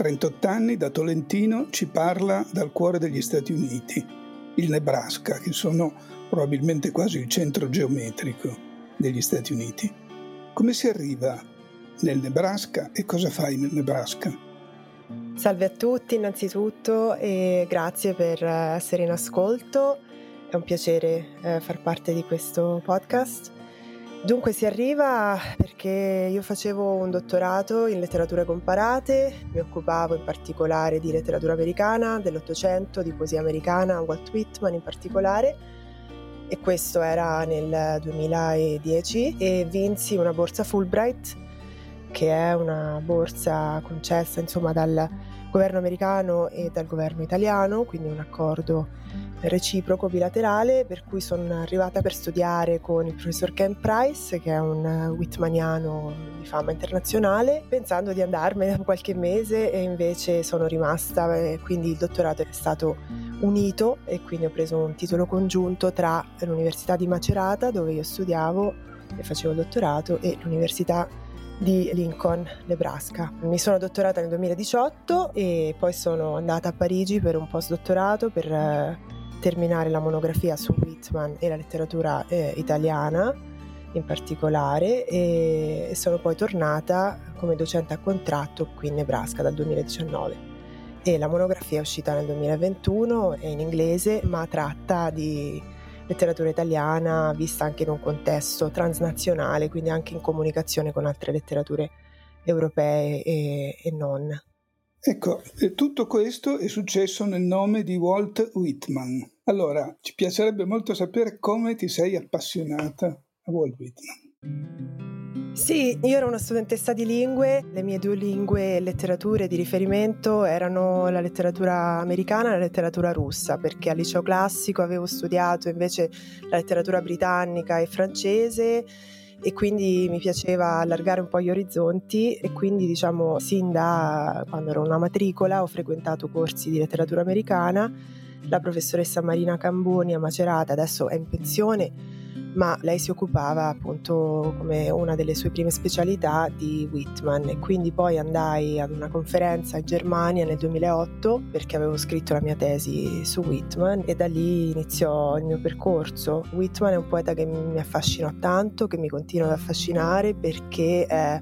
38 anni, da Tolentino, ci parla dal cuore degli Stati Uniti, il Nebraska, che sono probabilmente quasi il centro geometrico degli Stati Uniti. Come si arriva nel Nebraska e cosa fai nel Nebraska? Salve a tutti innanzitutto e grazie per essere in ascolto. È un piacere eh, far parte di questo podcast. Dunque si arriva perché io facevo un dottorato in letterature comparate, mi occupavo in particolare di letteratura americana, dell'Ottocento, di poesia americana, Walt Whitman in particolare, e questo era nel 2010 e vinsi una borsa Fulbright, che è una borsa concessa insomma dal governo americano e dal governo italiano, quindi un accordo reciproco bilaterale per cui sono arrivata per studiare con il professor Ken Price che è un Whitmaniano di fama internazionale pensando di andarmene dopo qualche mese e invece sono rimasta e quindi il dottorato è stato unito e quindi ho preso un titolo congiunto tra l'Università di Macerata dove io studiavo e facevo il dottorato e l'Università di Lincoln, Nebraska. Mi sono dottorata nel 2018 e poi sono andata a Parigi per un postdottorato per eh, terminare la monografia su Whitman e la letteratura eh, italiana in particolare e sono poi tornata come docente a contratto qui in Nebraska dal 2019 e la monografia è uscita nel 2021 è in inglese ma tratta di letteratura italiana vista anche in un contesto transnazionale, quindi anche in comunicazione con altre letterature europee e, e non. Ecco, tutto questo è successo nel nome di Walt Whitman. Allora, ci piacerebbe molto sapere come ti sei appassionata a Walt Whitman. Sì, io ero una studentessa di lingue, le mie due lingue e letterature di riferimento erano la letteratura americana e la letteratura russa, perché al liceo classico avevo studiato invece la letteratura britannica e francese e quindi mi piaceva allargare un po' gli orizzonti e quindi diciamo sin da quando ero una matricola ho frequentato corsi di letteratura americana, la professoressa Marina Camboni a Macerata adesso è in pensione ma lei si occupava appunto come una delle sue prime specialità di Whitman e quindi poi andai ad una conferenza in Germania nel 2008 perché avevo scritto la mia tesi su Whitman e da lì iniziò il mio percorso. Whitman è un poeta che mi affascinò tanto, che mi continua ad affascinare perché è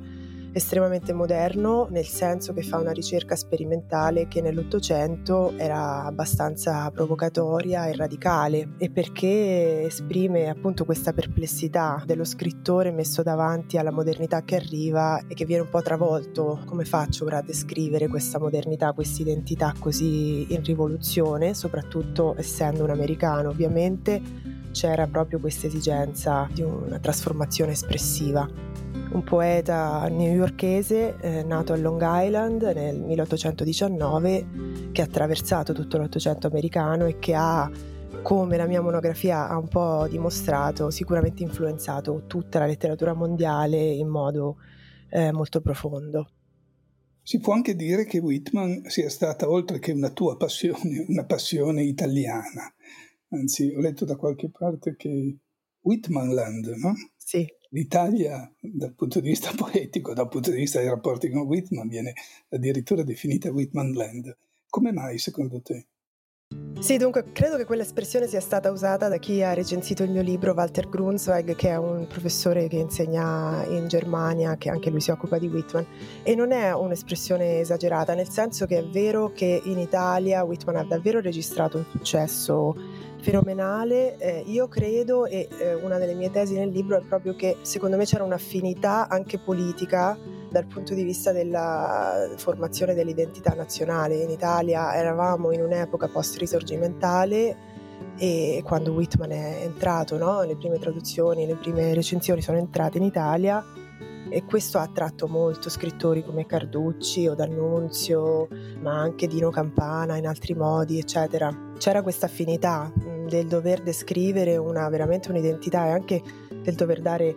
estremamente moderno, nel senso che fa una ricerca sperimentale che nell'Ottocento era abbastanza provocatoria e radicale e perché esprime appunto questa perplessità dello scrittore messo davanti alla modernità che arriva e che viene un po' travolto. Come faccio ora a descrivere questa modernità, questa identità così in rivoluzione, soprattutto essendo un americano ovviamente? C'era proprio questa esigenza di una trasformazione espressiva un poeta newyorkese eh, nato a Long Island nel 1819 che ha attraversato tutto l'Ottocento americano e che ha, come la mia monografia ha un po' dimostrato, sicuramente influenzato tutta la letteratura mondiale in modo eh, molto profondo. Si può anche dire che Whitman sia stata, oltre che una tua passione, una passione italiana. Anzi, ho letto da qualche parte che Whitmanland, no? Sì. L'Italia, dal punto di vista poetico, dal punto di vista dei rapporti con Whitman, viene addirittura definita Whitmanland. Come mai, secondo te? Sì, dunque credo che quell'espressione sia stata usata da chi ha recensito il mio libro, Walter Grunzweig, che è un professore che insegna in Germania, che anche lui si occupa di Whitman. E non è un'espressione esagerata, nel senso che è vero che in Italia Whitman ha davvero registrato un successo fenomenale. Eh, io credo, e eh, una delle mie tesi nel libro è proprio che secondo me c'era un'affinità anche politica dal punto di vista della formazione dell'identità nazionale. In Italia eravamo in un'epoca post-risorgimentale e quando Whitman è entrato, no? le prime traduzioni, le prime recensioni sono entrate in Italia, e questo ha attratto molto scrittori come Carducci o D'Annunzio, ma anche Dino Campana in altri modi, eccetera. C'era questa affinità del dover descrivere una, veramente un'identità e anche del dover dare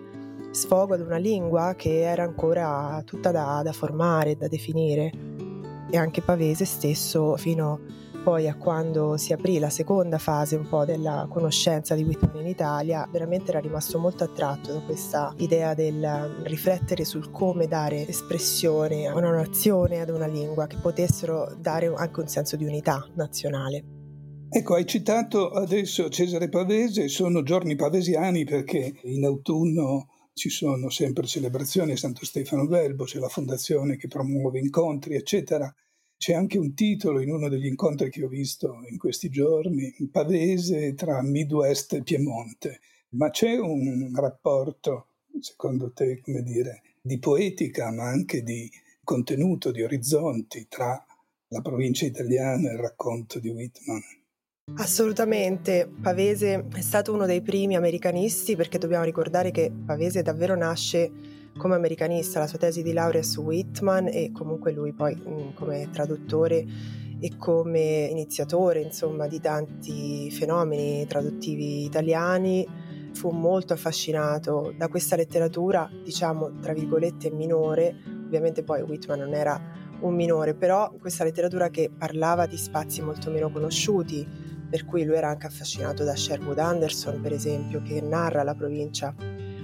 sfogo ad una lingua che era ancora tutta da, da formare, da definire. E anche Pavese stesso, fino poi a quando si aprì la seconda fase un po' della conoscenza di Whitman in Italia, veramente era rimasto molto attratto da questa idea del riflettere sul come dare espressione a una nazione, ad una lingua, che potessero dare anche un senso di unità nazionale. Ecco, hai citato adesso Cesare Pavese, sono giorni pavesiani perché in autunno ci sono sempre celebrazioni Santo Stefano Velbo, c'è la fondazione che promuove incontri, eccetera. C'è anche un titolo in uno degli incontri che ho visto in questi giorni, Pavese tra Midwest e Piemonte. Ma c'è un rapporto, secondo te, come dire, di poetica, ma anche di contenuto, di orizzonti tra la provincia italiana e il racconto di Whitman? Assolutamente, Pavese è stato uno dei primi americanisti perché dobbiamo ricordare che Pavese davvero nasce come americanista, la sua tesi di laurea su Whitman e comunque lui poi mm, come traduttore e come iniziatore insomma di tanti fenomeni traduttivi italiani fu molto affascinato da questa letteratura diciamo tra virgolette minore. Ovviamente poi Whitman non era un minore però questa letteratura che parlava di spazi molto meno conosciuti per cui lui era anche affascinato da Sherwood Anderson per esempio che narra la provincia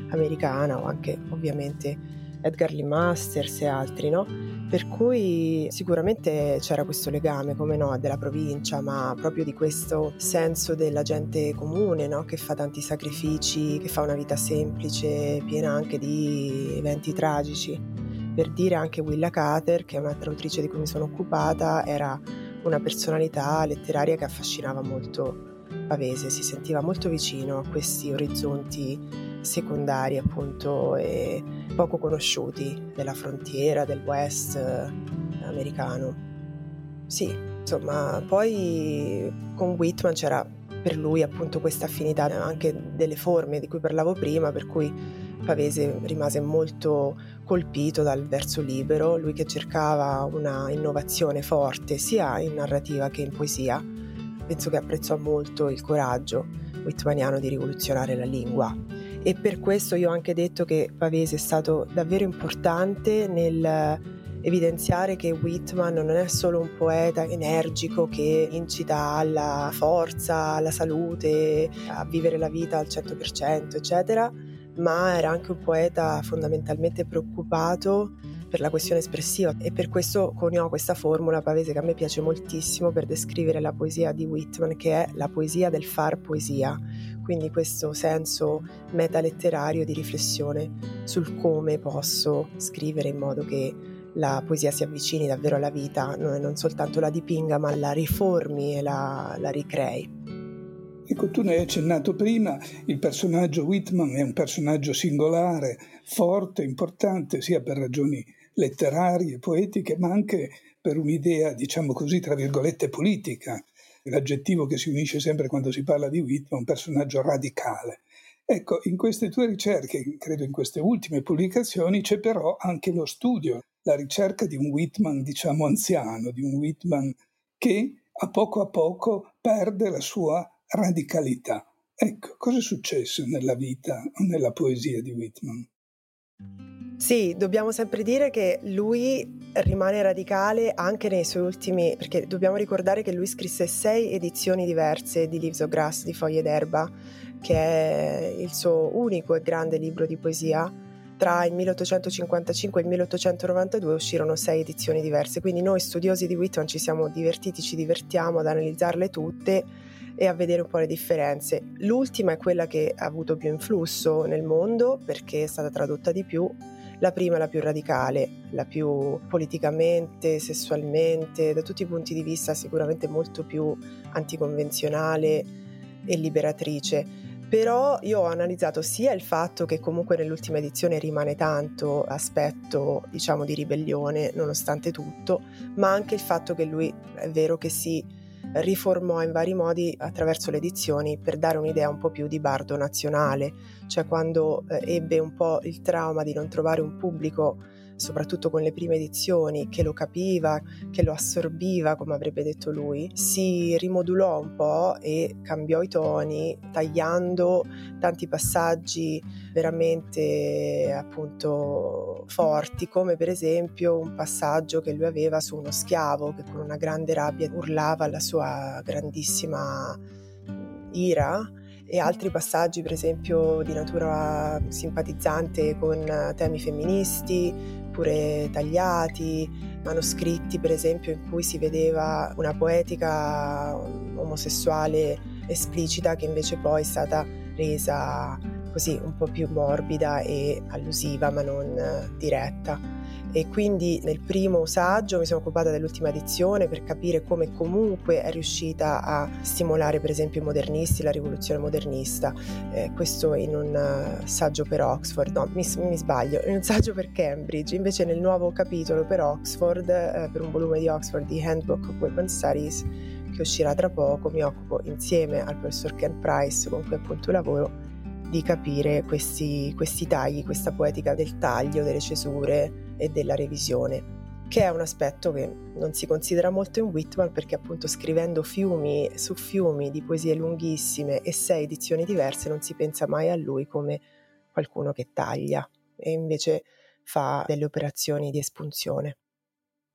americana o anche ovviamente Edgar Lee Masters e altri, no? Per cui sicuramente c'era questo legame, come no, della provincia, ma proprio di questo senso della gente comune, no? Che fa tanti sacrifici, che fa una vita semplice, piena anche di eventi tragici. Per dire anche Willa Cater, che è un'altra autrice di cui mi sono occupata, era una personalità letteraria che affascinava molto Pavese, si sentiva molto vicino a questi orizzonti secondari appunto e poco conosciuti della frontiera del West eh, americano. Sì, insomma, poi con Whitman c'era per lui appunto questa affinità anche delle forme di cui parlavo prima, per cui Pavese rimase molto colpito dal verso libero, lui che cercava una innovazione forte sia in narrativa che in poesia. Penso che apprezzò molto il coraggio whitmaniano di rivoluzionare la lingua e per questo io ho anche detto che Pavese è stato davvero importante nel evidenziare che Whitman non è solo un poeta energico che incita alla forza, alla salute, a vivere la vita al 100%, eccetera, ma era anche un poeta fondamentalmente preoccupato per la questione espressiva e per questo coniò questa formula pavese che a me piace moltissimo per descrivere la poesia di Whitman che è la poesia del far poesia quindi questo senso metaletterario di riflessione sul come posso scrivere in modo che la poesia si avvicini davvero alla vita, non soltanto la dipinga, ma la riformi e la, la ricrei. Ecco, tu ne hai accennato prima, il personaggio Whitman è un personaggio singolare, forte, importante, sia per ragioni letterarie, poetiche, ma anche per un'idea, diciamo così, tra virgolette, politica l'aggettivo che si unisce sempre quando si parla di Whitman, un personaggio radicale. Ecco, in queste tue ricerche, credo in queste ultime pubblicazioni, c'è però anche lo studio, la ricerca di un Whitman, diciamo, anziano, di un Whitman che a poco a poco perde la sua radicalità. Ecco, cosa è successo nella vita o nella poesia di Whitman? Sì, dobbiamo sempre dire che lui rimane radicale anche nei suoi ultimi, perché dobbiamo ricordare che lui scrisse sei edizioni diverse di Leaves of Grass, di Foglie d'erba, che è il suo unico e grande libro di poesia. Tra il 1855 e il 1892 uscirono sei edizioni diverse, quindi noi studiosi di Whitman ci siamo divertiti, ci divertiamo ad analizzarle tutte e a vedere un po' le differenze. L'ultima è quella che ha avuto più influsso nel mondo perché è stata tradotta di più la prima è la più radicale, la più politicamente, sessualmente, da tutti i punti di vista sicuramente molto più anticonvenzionale e liberatrice. Però io ho analizzato sia il fatto che comunque nell'ultima edizione rimane tanto aspetto, diciamo, di ribellione, nonostante tutto, ma anche il fatto che lui è vero che si riformò in vari modi attraverso le edizioni per dare un'idea un po' più di bardo nazionale, cioè quando eh, ebbe un po' il trauma di non trovare un pubblico soprattutto con le prime edizioni, che lo capiva, che lo assorbiva, come avrebbe detto lui, si rimodulò un po' e cambiò i toni, tagliando tanti passaggi veramente appunto forti, come per esempio un passaggio che lui aveva su uno schiavo che con una grande rabbia urlava la sua grandissima ira e altri passaggi per esempio di natura simpatizzante con temi femministi, pure tagliati, manoscritti per esempio in cui si vedeva una poetica omosessuale esplicita che invece poi è stata resa così un po' più morbida e allusiva ma non diretta. E quindi nel primo saggio mi sono occupata dell'ultima edizione per capire come comunque è riuscita a stimolare per esempio i modernisti, la rivoluzione modernista, eh, questo in un uh, saggio per Oxford, no mi, mi, sbaglio, in un saggio per Cambridge, invece nel nuovo capitolo per Oxford, eh, per un volume di Oxford di Handbook of Women Studies, che uscirà tra poco, mi occupo insieme al professor Ken Price con cui appunto lavoro di capire questi, questi tagli, questa poetica del taglio, delle cesure, e della revisione, che è un aspetto che non si considera molto in Whitman perché appunto scrivendo fiumi su fiumi di poesie lunghissime e sei edizioni diverse non si pensa mai a lui come qualcuno che taglia e invece fa delle operazioni di espunzione.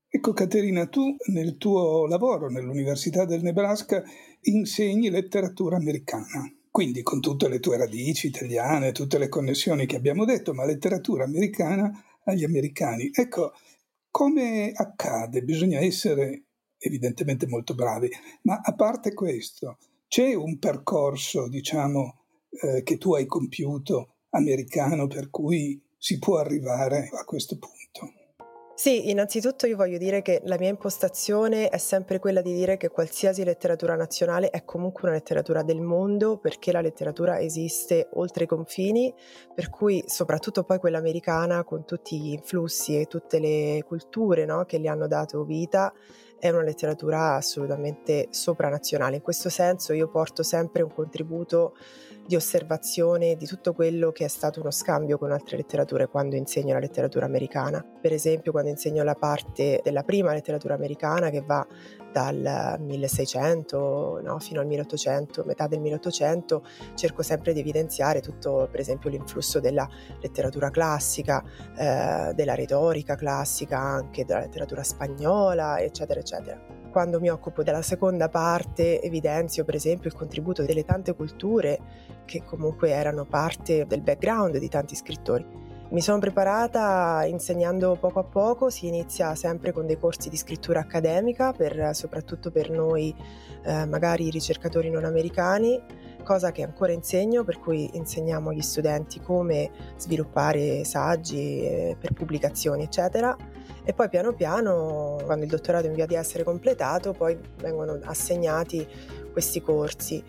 Ecco Caterina, tu nel tuo lavoro nell'Università del Nebraska insegni letteratura americana, quindi con tutte le tue radici italiane, tutte le connessioni che abbiamo detto, ma letteratura americana agli americani. Ecco, come accade? Bisogna essere evidentemente molto bravi, ma a parte questo, c'è un percorso, diciamo, eh, che tu hai compiuto americano per cui si può arrivare a questo punto? Sì, innanzitutto io voglio dire che la mia impostazione è sempre quella di dire che qualsiasi letteratura nazionale è comunque una letteratura del mondo perché la letteratura esiste oltre i confini, per cui soprattutto poi quella americana con tutti gli influssi e tutte le culture no, che gli hanno dato vita è una letteratura assolutamente sopranazionale. In questo senso io porto sempre un contributo di osservazione di tutto quello che è stato uno scambio con altre letterature quando insegno la letteratura americana. Per esempio quando insegno la parte della prima letteratura americana che va dal 1600 no, fino al 1800, metà del 1800, cerco sempre di evidenziare tutto per esempio l'influsso della letteratura classica, eh, della retorica classica, anche della letteratura spagnola, eccetera, eccetera quando mi occupo della seconda parte evidenzio per esempio il contributo delle tante culture che comunque erano parte del background di tanti scrittori. Mi sono preparata insegnando poco a poco, si inizia sempre con dei corsi di scrittura accademica, per, soprattutto per noi eh, magari ricercatori non americani, cosa che ancora insegno, per cui insegniamo agli studenti come sviluppare saggi eh, per pubblicazioni, eccetera e poi piano piano, quando il dottorato è in via di essere completato, poi vengono assegnati questi corsi.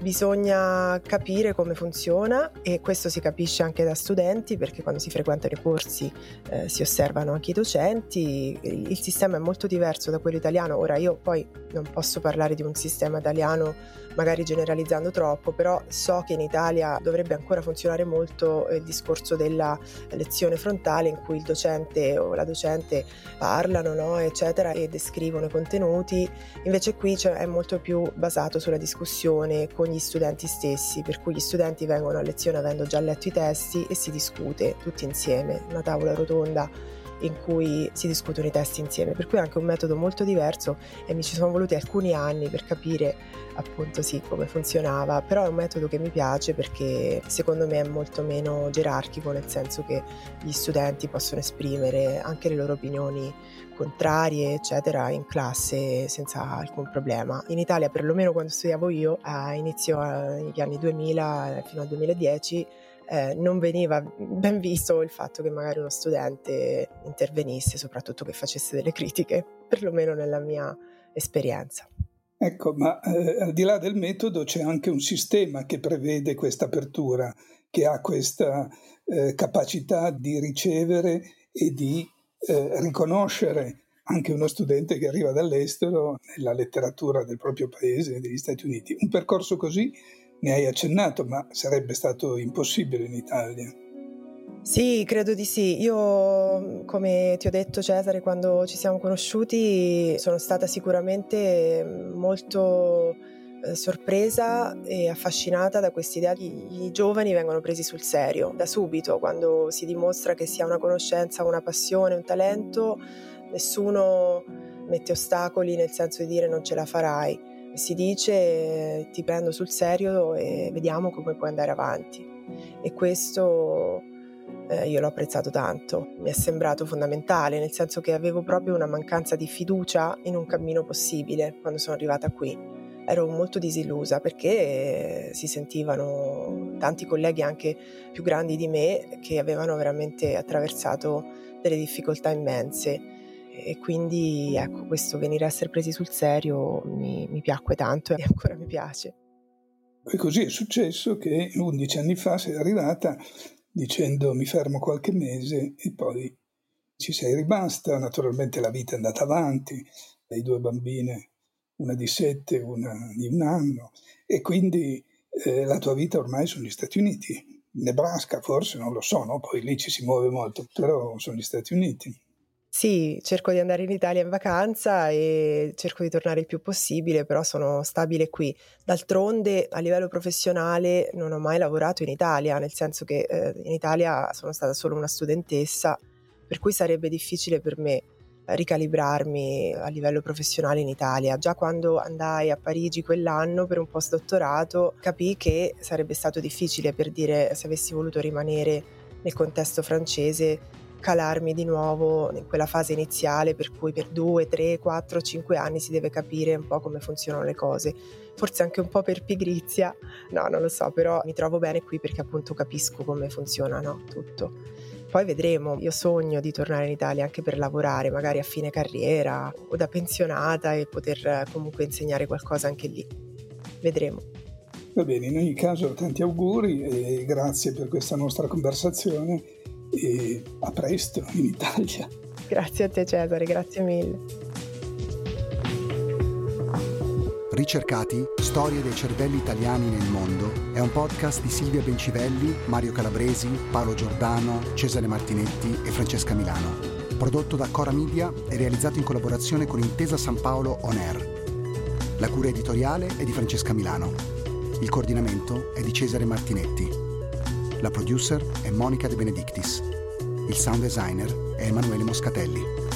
Bisogna capire come funziona e questo si capisce anche da studenti perché quando si frequentano i corsi eh, si osservano anche i docenti. Il, il sistema è molto diverso da quello italiano. Ora io poi non posso parlare di un sistema italiano magari generalizzando troppo, però so che in Italia dovrebbe ancora funzionare molto il discorso della lezione frontale in cui il docente o la docente parlano, no, eccetera, e descrivono i contenuti. Invece qui cioè, è molto più basato sulla discussione con gli studenti stessi, per cui gli studenti vengono a lezione avendo già letto i testi e si discute tutti insieme, una tavola rotonda in cui si discutono i testi insieme, per cui è anche un metodo molto diverso e mi ci sono voluti alcuni anni per capire appunto sì come funzionava, però è un metodo che mi piace perché secondo me è molto meno gerarchico, nel senso che gli studenti possono esprimere anche le loro opinioni contrarie, eccetera, in classe senza alcun problema. In Italia, perlomeno quando studiavo io, a inizio negli anni 2000 fino al 2010, eh, non veniva ben visto il fatto che magari uno studente intervenisse, soprattutto che facesse delle critiche, perlomeno nella mia esperienza. Ecco, ma eh, al di là del metodo c'è anche un sistema che prevede questa apertura, che ha questa eh, capacità di ricevere e di eh, riconoscere anche uno studente che arriva dall'estero nella letteratura del proprio paese, degli Stati Uniti. Un percorso così ne hai accennato, ma sarebbe stato impossibile in Italia. Sì, credo di sì. Io, come ti ho detto Cesare, quando ci siamo conosciuti, sono stata sicuramente molto eh, sorpresa e affascinata da quest'idea che i giovani vengono presi sul serio da subito, quando si dimostra che si ha una conoscenza, una passione, un talento, nessuno mette ostacoli nel senso di dire non ce la farai. Si dice ti prendo sul serio e vediamo come puoi andare avanti. E questo eh, io l'ho apprezzato tanto, mi è sembrato fondamentale, nel senso che avevo proprio una mancanza di fiducia in un cammino possibile quando sono arrivata qui. Ero molto disillusa perché si sentivano tanti colleghi anche più grandi di me che avevano veramente attraversato delle difficoltà immense e quindi ecco questo venire a essere presi sul serio mi, mi piacque tanto e ancora mi piace. E così è successo che 11 anni fa sei arrivata dicendo mi fermo qualche mese e poi ci sei rimasta, naturalmente la vita è andata avanti, hai due bambine una di sette, una di un anno, e quindi eh, la tua vita ormai sono gli Stati Uniti. Nebraska forse, non lo so, no? poi lì ci si muove molto, però sono gli Stati Uniti. Sì, cerco di andare in Italia in vacanza e cerco di tornare il più possibile, però sono stabile qui. D'altronde, a livello professionale, non ho mai lavorato in Italia, nel senso che eh, in Italia sono stata solo una studentessa, per cui sarebbe difficile per me ricalibrarmi a livello professionale in Italia. Già quando andai a Parigi quell'anno per un postdottorato capii che sarebbe stato difficile per dire se avessi voluto rimanere nel contesto francese calarmi di nuovo in quella fase iniziale per cui per due, tre, quattro, cinque anni si deve capire un po' come funzionano le cose. Forse anche un po' per pigrizia, no, non lo so, però mi trovo bene qui perché appunto capisco come funziona no? tutto. Poi vedremo, io sogno di tornare in Italia anche per lavorare, magari a fine carriera o da pensionata e poter comunque insegnare qualcosa anche lì. Vedremo. Va bene, in ogni caso tanti auguri e grazie per questa nostra conversazione e a presto in Italia. Grazie a te Cesare, grazie mille. Ricercati, Storie dei cervelli italiani nel mondo è un podcast di Silvia Bencivelli, Mario Calabresi, Paolo Giordano, Cesare Martinetti e Francesca Milano. Prodotto da Cora Media e realizzato in collaborazione con Intesa San Paolo On Air. La cura editoriale è di Francesca Milano. Il coordinamento è di Cesare Martinetti. La producer è Monica De Benedictis. Il sound designer è Emanuele Moscatelli.